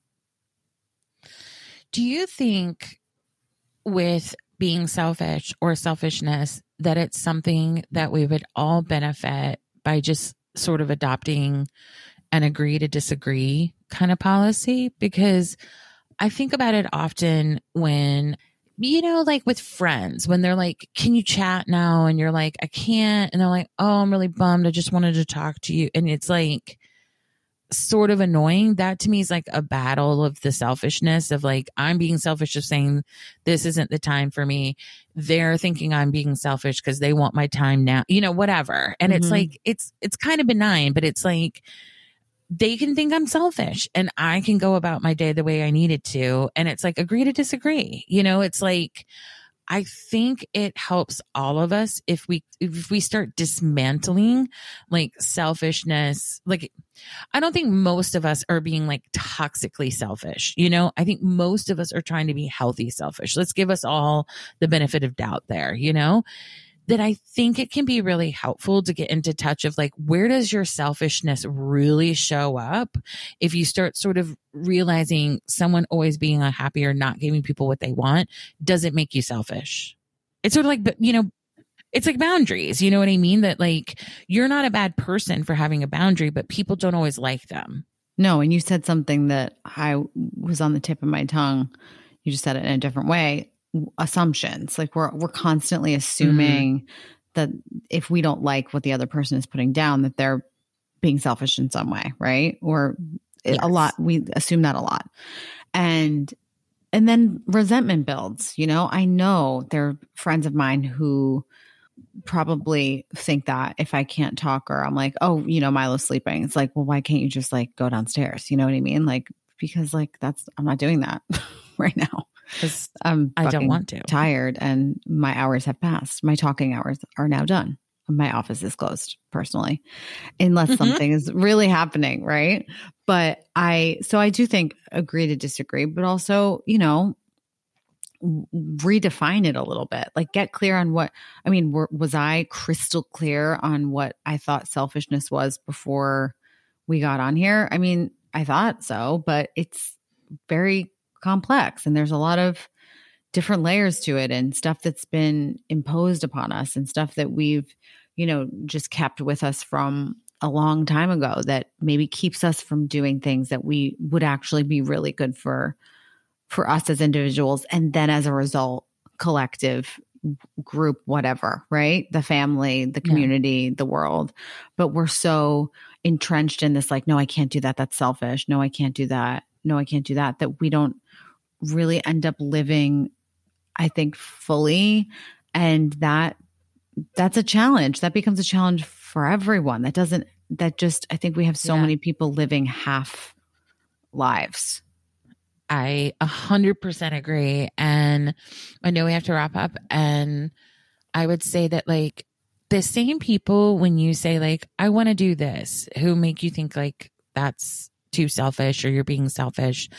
Do you think with being selfish or selfishness that it's something that we would all benefit by just sort of adopting an agree to disagree kind of policy? Because I think about it often when, you know, like with friends, when they're like, Can you chat now? And you're like, I can't. And they're like, Oh, I'm really bummed. I just wanted to talk to you. And it's like, sort of annoying. That to me is like a battle of the selfishness of like, I'm being selfish of saying this isn't the time for me. They're thinking I'm being selfish because they want my time now, you know, whatever. And it's Mhm. like, it's, it's kind of benign, but it's like, they can think I'm selfish and I can go about my day the way I needed to. And it's like, agree to disagree. You know, it's like, I think it helps all of us if we if we start dismantling like selfishness. Like I don't think most of us are being like toxically selfish. You know, I think most of us are trying to be healthy selfish. Let's give us all the benefit of doubt there, you know? That I think it can be really helpful to get into touch of like, where does your selfishness really show up? If you start sort of realizing someone always being unhappy or not giving people what they want, does it make you selfish? It's sort of like, you know, it's like boundaries. You know what I mean? That like you're not a bad person for having a boundary, but people don't always like them. No, and you said something that I was on the tip of my tongue. You just said it in a different way. Assumptions. Like we're we're constantly mm-hmm. assuming that if we don't like what the other person is putting down, that they're being selfish in some way, right? Or Yes. a lot. We assume that a lot, and and then resentment builds. You know, I know there are friends of mine who probably think that if I can't talk or I'm like, oh, you know, Milo's sleeping. It's like, well, why can't you just like go downstairs? You know what I mean? Like, because like that's I'm not doing that right now. Because I'm I don't want to. tired and my hours have passed. My talking hours are now done. My office is closed personally, unless Mhm. something is really happening, right? But I, so I do think agree to disagree, but also, you know, redefine it a little bit. Like get clear on what, I mean, were, was I crystal clear on what I thought selfishness was before we got on here? I mean, I thought so, but it's very complex and there's a lot of different layers to it and stuff that's been imposed upon us and stuff that we've you know just kept with us from a long time ago that maybe keeps us from doing things that we would actually be really good for for us as individuals and then as a result collective group whatever right? The family the Yeah. community the world. But we're so entrenched in this like no i can't do that. That's selfish. No i can't do that no i can't do that that we don't really end up living i think fully and that that's a challenge that becomes a challenge for everyone that doesn't that just i think we have so Yeah. many people living half lives I a hundred percent agree. And I know we have to wrap up. And I would say that like the same people when you say like, I want to do this, who make you think like that's too selfish or you're being selfish.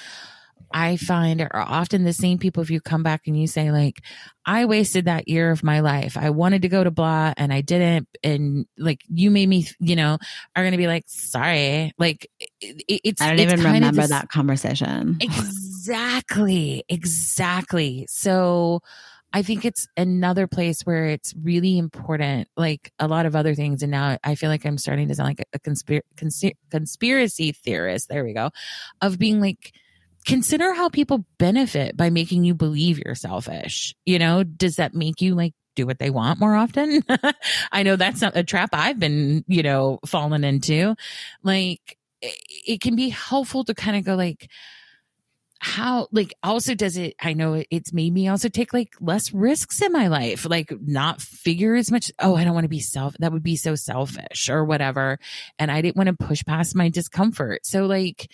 I find are often the same people if you come back and you say like, I wasted that year of my life. I wanted to go to blah and I didn't. And like you made me, you know, are going to be like, sorry. Like it, it's, i don't it's even remember this- that conversation Exactly. Exactly. So I think it's another place where it's really important, like a lot of other things. And now I feel like I'm starting to sound like a conspir- consi- conspiracy theorist. There we go. Of being like, consider how people benefit by making you believe you're selfish. You know, does that make you like do what they want more often? I know that's not a trap I've been, you know, fallen into. Like, it, it can be helpful to kind of go like, how like also does it i know it's made me also take like less risks in my life like not figure as much oh i don't want to be self that would be so selfish or whatever and i didn't want to push past my discomfort. So like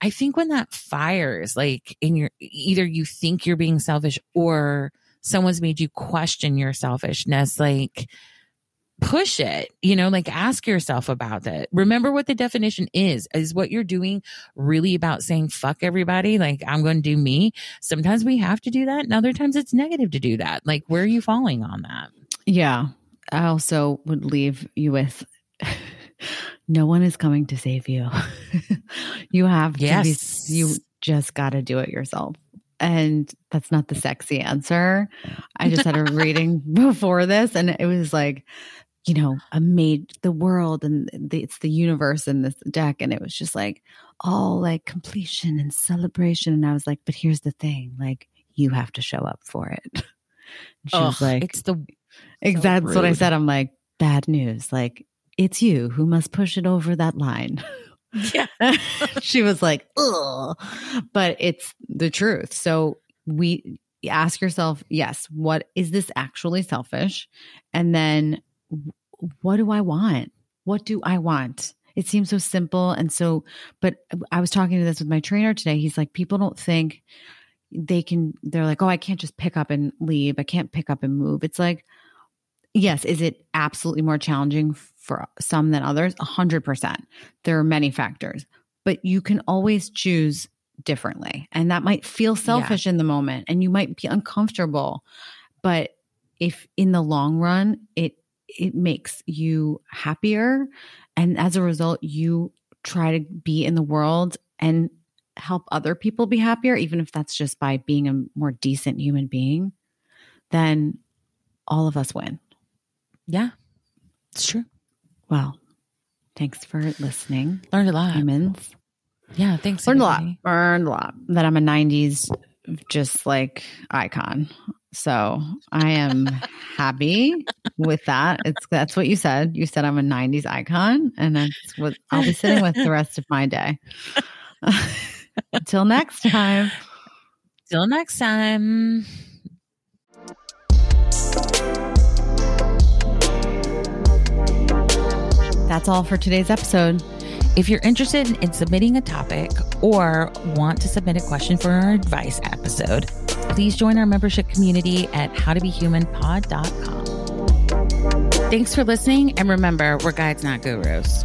i think when that fires like in your either you think you're being selfish or someone's made you question your selfishness like push it you know like ask yourself about that remember what the definition is is what you're doing really about saying fuck everybody like i'm going to do me sometimes we have to do that and other times it's negative to do that like where are you falling on that Yeah. I also would leave you with no one is coming to save you. you have to Yes. be, you just got to do it yourself. And that's not the sexy answer. I just had a reading before this and it was like, you know, I made the world and the, it's the universe in this deck. And it was just like all like completion and celebration. And I was like, but here's the thing like, you have to show up for it. And she was like, it's the Exactly. That's what I said. I'm like, bad news. Like, it's you who must push it over that line. yeah she was like, ugh. But it's the truth. So we ask yourself, yes, what is this actually selfish? And then what do I want? What do I want? It seems so simple. And so, but I was talking to this with my trainer today. He's like, people don't think they can, they're like, oh, I can't just pick up and leave. I can't pick up and move. It's like, yes, is it absolutely more challenging for some than others? A hundred percent. There are many factors, but you can always choose differently. And that might feel selfish in the moment and you might be uncomfortable. But if in the long run, it, it makes you happier. And as a result, you try to be in the world and help other people be happier, even if that's just by being a more decent human being, then all of us win. yeah it's true Well, thanks for listening, learned a lot humans. yeah thanks Learned a lot. Learned a lot. That I'm a 90s just like icon. So I am happy with that. It's that's what you said. You said I'm a 90s icon, and that's what I'll be sitting with the rest of my day. Until next time. till next time That's all for today's episode. If you're interested in submitting a topic or want to submit a question for our advice episode, please join our membership community at howtobehumanpod.com. Thanks for listening, and remember, we're guides, not gurus.